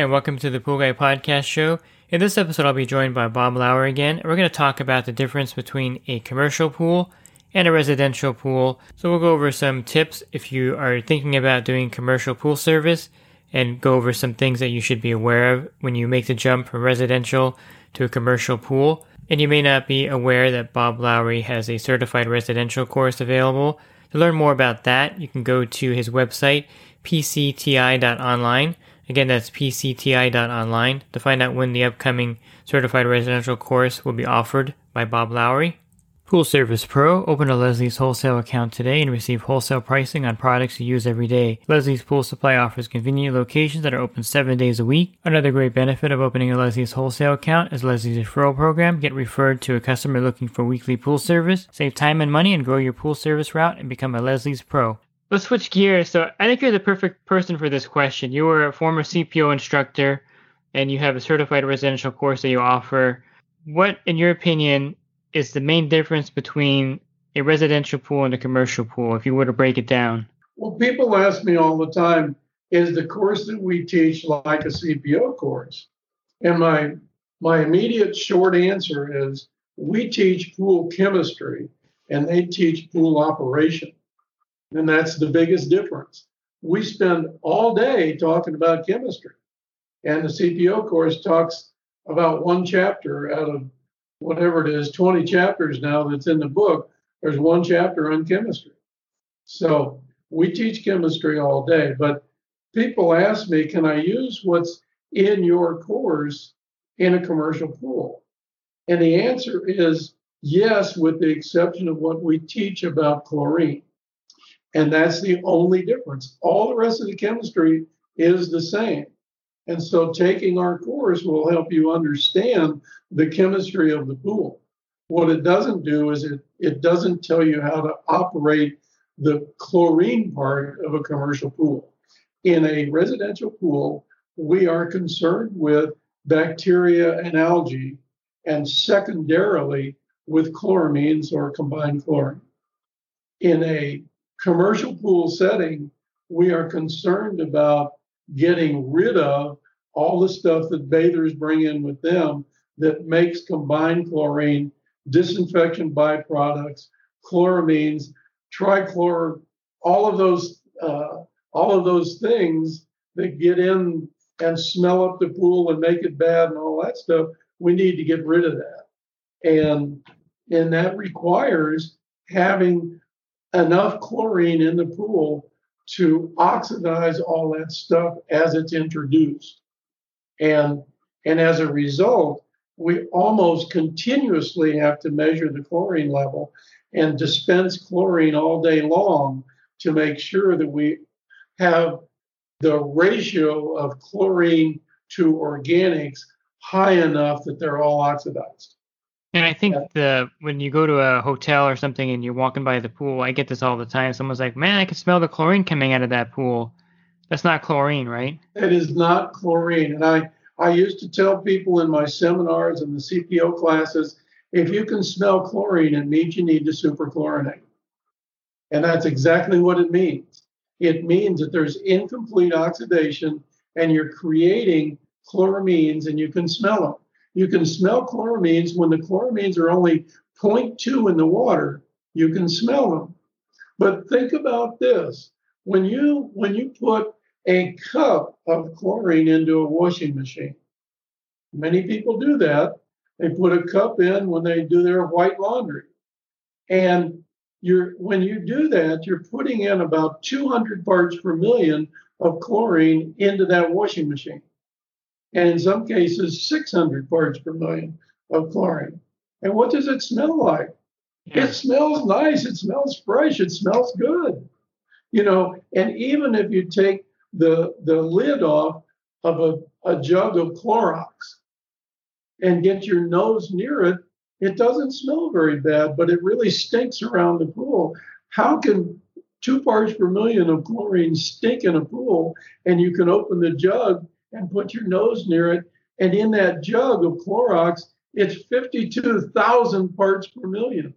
Hi, and welcome to the Pool Guy Podcast Show. In this episode, I'll be joined by Bob Lowry again, and we're going to talk about the difference between a commercial pool and a residential pool. So we'll go over some tips if you are thinking about doing commercial pool service and go over some things that you should be aware of when you make the jump from residential to a commercial pool. And you may not be aware that Bob Lowry has a certified residential course available. To learn more about that, you can go to his website, pcti.online. Again, that's pcti.online to find out when the upcoming certified residential course will be offered by Bob Lowry. Pool Service Pro. Open a Leslie's wholesale account today and receive wholesale pricing on products you use every day. Leslie's Pool Supply offers convenient locations that are open seven days a week. Another great benefit of opening a Leslie's wholesale account is Leslie's referral program. Get referred to a customer looking for weekly pool service. Save time and money and grow your pool service route and become a Leslie's Pro. Let's switch gears. So I think you're the perfect person for this question. You were a former CPO instructor and you have a certified residential course that you offer. What, in your opinion, is the main difference between a residential pool and a commercial pool, if you were to break it down? Well, people ask me all the time, is the course that we teach like a CPO course? And my my immediate short answer is we teach pool chemistry and they teach pool operation. And that's the biggest difference. We spend all day talking about chemistry. And the CPO course talks about one chapter out of whatever it is, 20 chapters now that's in the book. There's one chapter on chemistry. So we teach chemistry all day, but people ask me, can I use what's in your course in a commercial pool? And the answer is yes, with the exception of what we teach about chlorine. And that's the only difference. All the rest of the chemistry is the same. And so taking our course will help you understand the chemistry of the pool. What it doesn't do is it, it doesn't tell you how to operate the chlorine part of a commercial pool. In a residential pool, we are concerned with bacteria and algae, and secondarily with chloramines or combined chlorine. In a commercial pool setting, we are concerned about getting rid of all the stuff that bathers bring in with them that makes combined chlorine, disinfection byproducts, chloramines, trichlor, all of those, uh, all of those things that get in and smell up the pool and make it bad and all that stuff. We need to get rid of that, and and that requires having enough chlorine in the pool to oxidize all that stuff as it's introduced. And, and as a result, we almost continuously have to measure the chlorine level and dispense chlorine all day long to make sure that we have the ratio of chlorine to organics high enough that they're all oxidized. And I think the when you go to a hotel or something and you're walking by the pool, I get this all the time. Someone's like, "Man, I can smell the chlorine coming out of that pool." That's not chlorine, right? It is not chlorine. And I I used to tell people in my seminars and the CPO classes, if you can smell chlorine, it means you need to superchlorinate. And that's exactly what it means. It means that there's incomplete oxidation and you're creating chloramines and you can smell them. You can smell chloramines when the chloramines are only 0.2 in the water. You can smell them. But think about this. When you when you put a cup of chlorine into a washing machine, many people do that. They put a cup in when they do their white laundry. And you're when you do that, you're putting in about 200 parts per million of chlorine into that washing machine and in some cases 600 parts per million of chlorine. And what does it smell like? Yeah. It smells nice. It smells fresh. It smells good. You know, and even if you take the the lid off of a, a jug of Clorox and get your nose near it, it doesn't smell very bad, but it really stinks around the pool. How can two parts per million of chlorine stink in a pool and you can open the jug and put your nose near it? And in that jug of Clorox, it's 52,000 parts per million.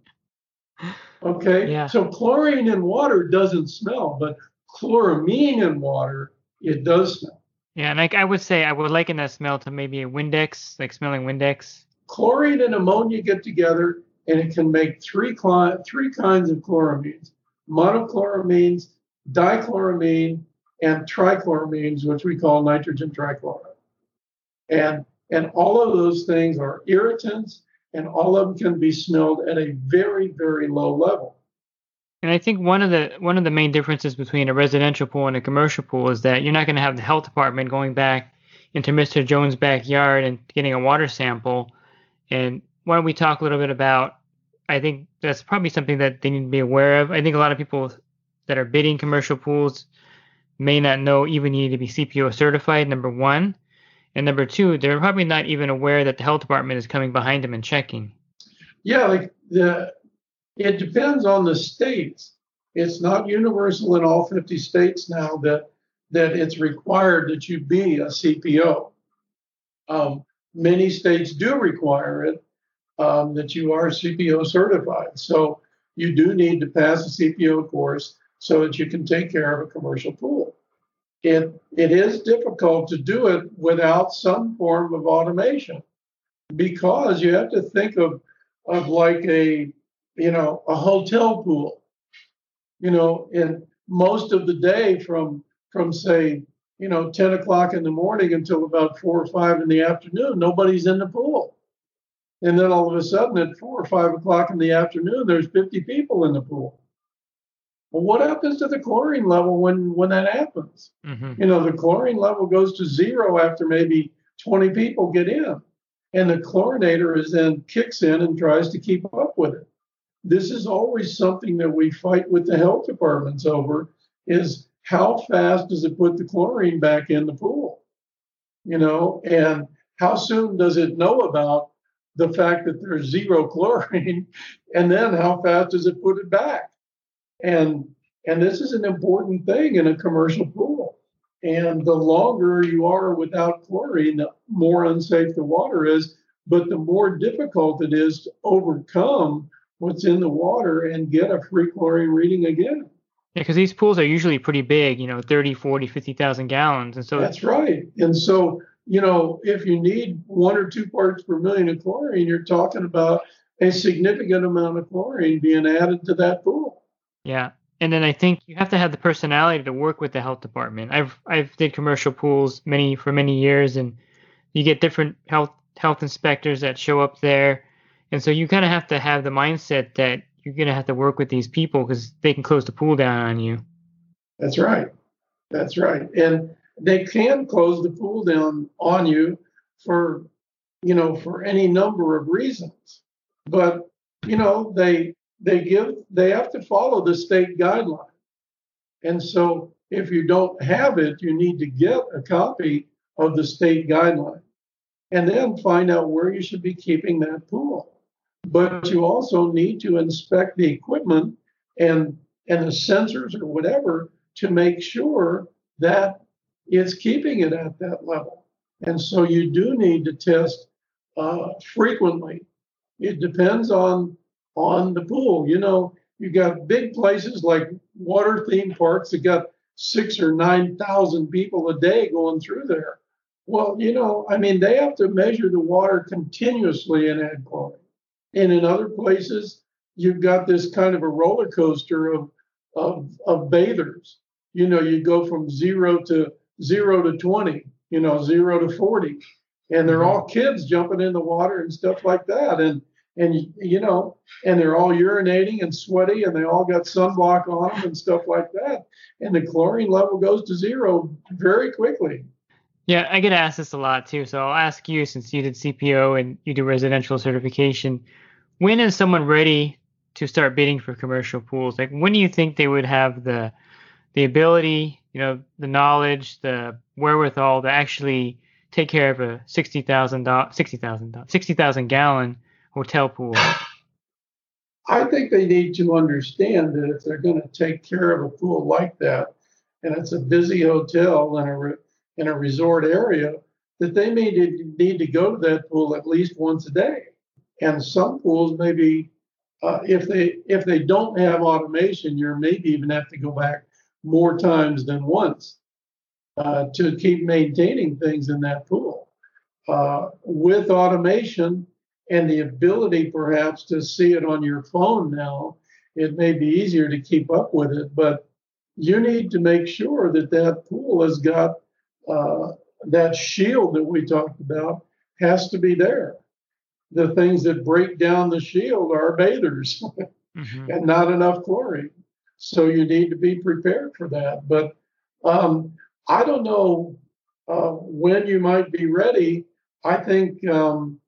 Okay. Yeah. So chlorine in water doesn't smell, but chloramine in water, it does smell. Yeah, and like I would say, I would liken that smell to maybe a Windex, like smelling Windex. Chlorine and ammonia get together and it can make three, cli- three kinds of chloramines monochloramines, dichloramine, and trichloramines, which we call nitrogen trichloride. And, and all of those things are irritants, and all of them can be smelled at a very, very low level. And I think one of the one of the main differences between a residential pool and a commercial pool is that you're not going to have the health department going back into Mr. Jones' backyard and getting a water sample. And why don't we talk a little bit about? I think that's probably something that they need to be aware of. I think a lot of people that are bidding commercial pools may not know even need to be CPO certified. Number one, and number two, they're probably not even aware that the health department is coming behind them and checking. Yeah, like the it depends on the states. It's not universal in all 50 states now that that it's required that you be a CPO. Um, many states do require it um, that you are CPO certified. So you do need to pass a CPO course so that you can take care of a commercial pool. It it is difficult to do it without some form of automation because you have to think of of like a you know a hotel pool. You know in most of the day from from say you know 10 o'clock in the morning until about four or five in the afternoon nobody's in the pool. And then all of a sudden at four or five o'clock in the afternoon there's 50 people in the pool well what happens to the chlorine level when when that happens? Mm-hmm. you know the chlorine level goes to zero after maybe 20 people get in and the chlorinator is then kicks in and tries to keep up with it. This is always something that we fight with the health departments over is how fast does it put the chlorine back in the pool? You know and how soon does it know about the fact that there's zero chlorine? And then how fast does it put it back and and this is an important thing in a commercial pool and the longer you are without chlorine the more unsafe the water is but the more difficult it is to overcome what's in the water and get a free chlorine reading again. Yeah, because these pools are usually pretty big, you know, 30, 40, 50,000 gallons. And so That's right. And so, you know, if you need one or two parts per million of chlorine, you're talking about a significant amount of chlorine being added to that pool. Yeah. And then I think you have to have the personality to work with the health department. I've I've did commercial pools many for many years and you get different health health inspectors that show up there. And so you kind of have to have the mindset that you're going to have to work with these people because they can close the pool down on you. That's right. That's right. And they can close the pool down on you for, you know, for any number of reasons. But, you know, they they give they have to follow the state guideline. And so if you don't have it, you need to get a copy of the state guideline and then find out where you should be keeping that pool. But you also need to inspect the equipment and and the sensors or whatever to make sure that it's keeping it at that level. And so you do need to test uh, frequently. It depends on on the pool. You know, you got big places like water theme parks that got six or nine thousand people a day going through there. Well, you know, I mean, they have to measure the water continuously and add chlorine. And in other places, you've got this kind of a roller coaster of of, of bathers. You know, you go from zero to zero to 20, you know, zero to 40. And they're mm-hmm. all kids jumping in the water and stuff like that. And and you know, and they're all urinating and sweaty, and they all got sunblock on them and stuff like that. And the chlorine level goes to zero very quickly. Yeah, I get asked this a lot too. So I'll ask you since you did CPO and you do residential certification, when is someone ready to start bidding for commercial pools? Like, when do you think they would have the the ability, you know, the knowledge, the wherewithal to actually take care of a sixty thousand dollars, sixty thousand dollars, sixty thousand gallon hotel pool? I think they need to understand that if they're going to take care of a pool like that, and it's a busy hotel in a in a resort area, that they may need, need to go to that pool at least once a day. And some pools maybe, uh, if they if they don't have automation, you maybe even have to go back more times than once uh, to keep maintaining things in that pool. Uh, with automation, and the ability perhaps to see it on your phone now, it may be easier to keep up with it. But you need to make sure that that pool has got uh, that shield that we talked about has to be there. The things that break down the shield are bathers mm-hmm. and not enough chlorine. So you need to be prepared for that. But um, I don't know uh, when you might be ready. I think um,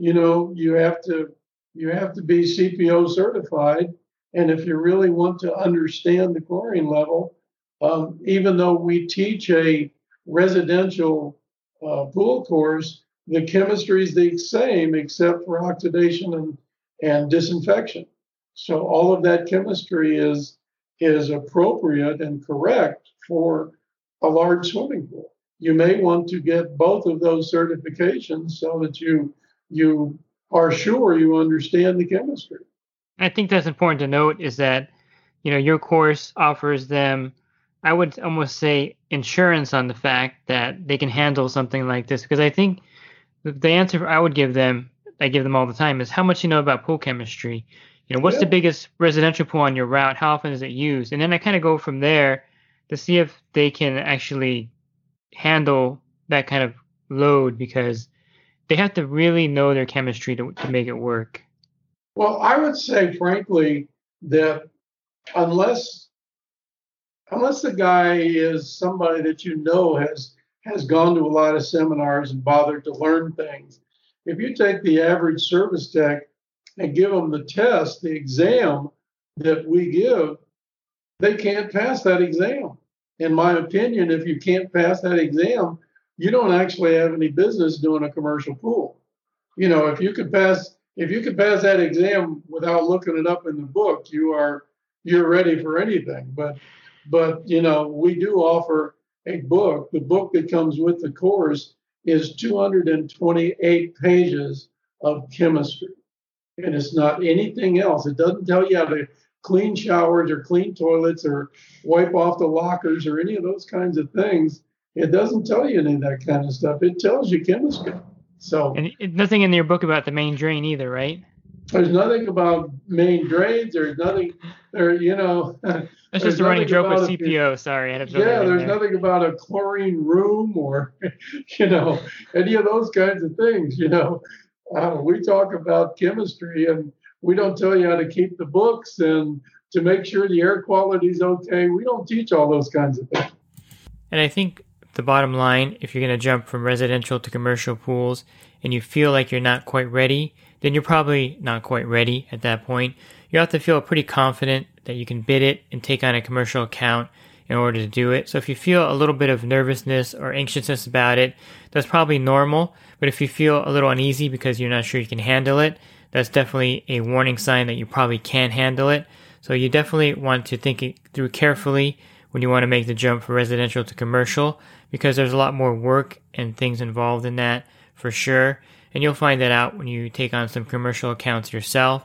you know you have to you have to be CPO certified, and if you really want to understand the chlorine level, um, even though we teach a residential uh, pool course, the chemistry is the same except for oxidation and, and disinfection. So all of that chemistry is is appropriate and correct for a large swimming pool. You may want to get both of those certifications so that you you are sure you understand the chemistry. I think that's important to note is that you know your course offers them I would almost say insurance on the fact that they can handle something like this because I think the answer I would give them I give them all the time is how much you know about pool chemistry. You know, what's yeah. the biggest residential pool on your route? How often is it used? And then I kind of go from there to see if they can actually handle that kind of load because they have to really know their chemistry to, to make it work. Well, I would say, frankly, that unless unless the guy is somebody that you know has has gone to a lot of seminars and bothered to learn things, if you take the average service tech and give them the test, the exam that we give, they can't pass that exam. In my opinion, if you can't pass that exam, you don't actually have any business doing a commercial pool. You know, if you could pass if you could pass that exam without looking it up in the book, you are you're ready for anything. But but you know, we do offer a book. The book that comes with the course is 228 pages of chemistry. And it's not anything else. It doesn't tell you how to clean showers or clean toilets or wipe off the lockers or any of those kinds of things. It doesn't tell you any of that kind of stuff. It tells you chemistry. So and nothing in your book about the main drain either, right? There's nothing about main drains. There's nothing there. You know, it's just a running joke with CPO. A, Sorry, I had to. Yeah, there's there. nothing about a chlorine room or, you know, any of those kinds of things. You know, uh, we talk about chemistry and we don't tell you how to keep the books and to make sure the air quality is okay. We don't teach all those kinds of things. And I think the bottom line, if you're going to jump from residential to commercial pools and you feel like you're not quite ready, then you're probably not quite ready at that point. You have to feel pretty confident that you can bid it and take on a commercial account in order to do it. So if you feel a little bit of nervousness or anxiousness about it, that's probably normal. But if you feel a little uneasy because you're not sure you can handle it, that's definitely a warning sign that you probably can't handle it. So you definitely want to think it through carefully when you want to make the jump from residential to commercial because there's a lot more work and things involved in that for sure. And you'll find that out when you take on some commercial accounts yourself.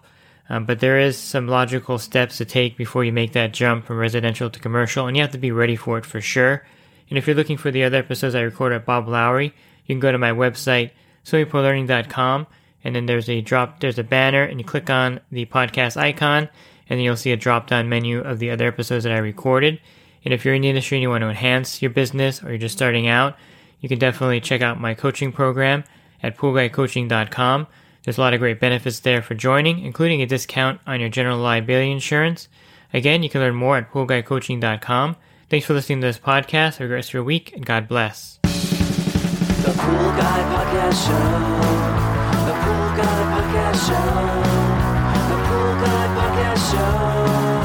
Um, but there is some logical steps to take before you make that jump from residential to commercial, and you have to be ready for it for sure. And if you're looking for the other episodes I recorded at Bob Lowry, you can go to my website, swimmingpoollearning.com, and then there's a drop, there's a banner, and you click on the podcast icon, and then you'll see a drop down menu of the other episodes that I recorded. And if you're in the industry and you want to enhance your business or you're just starting out, you can definitely check out my coaching program at poolguycoaching.com. There's a lot of great benefits there for joining, including a discount on your general liability insurance. Again, you can learn more at poolguycoaching.com. Thanks for listening to this podcast. Have a great your week, and God bless. The Pool Guy Podcast Show. The Pool Guy Podcast Show. The Pool Guy Podcast Show.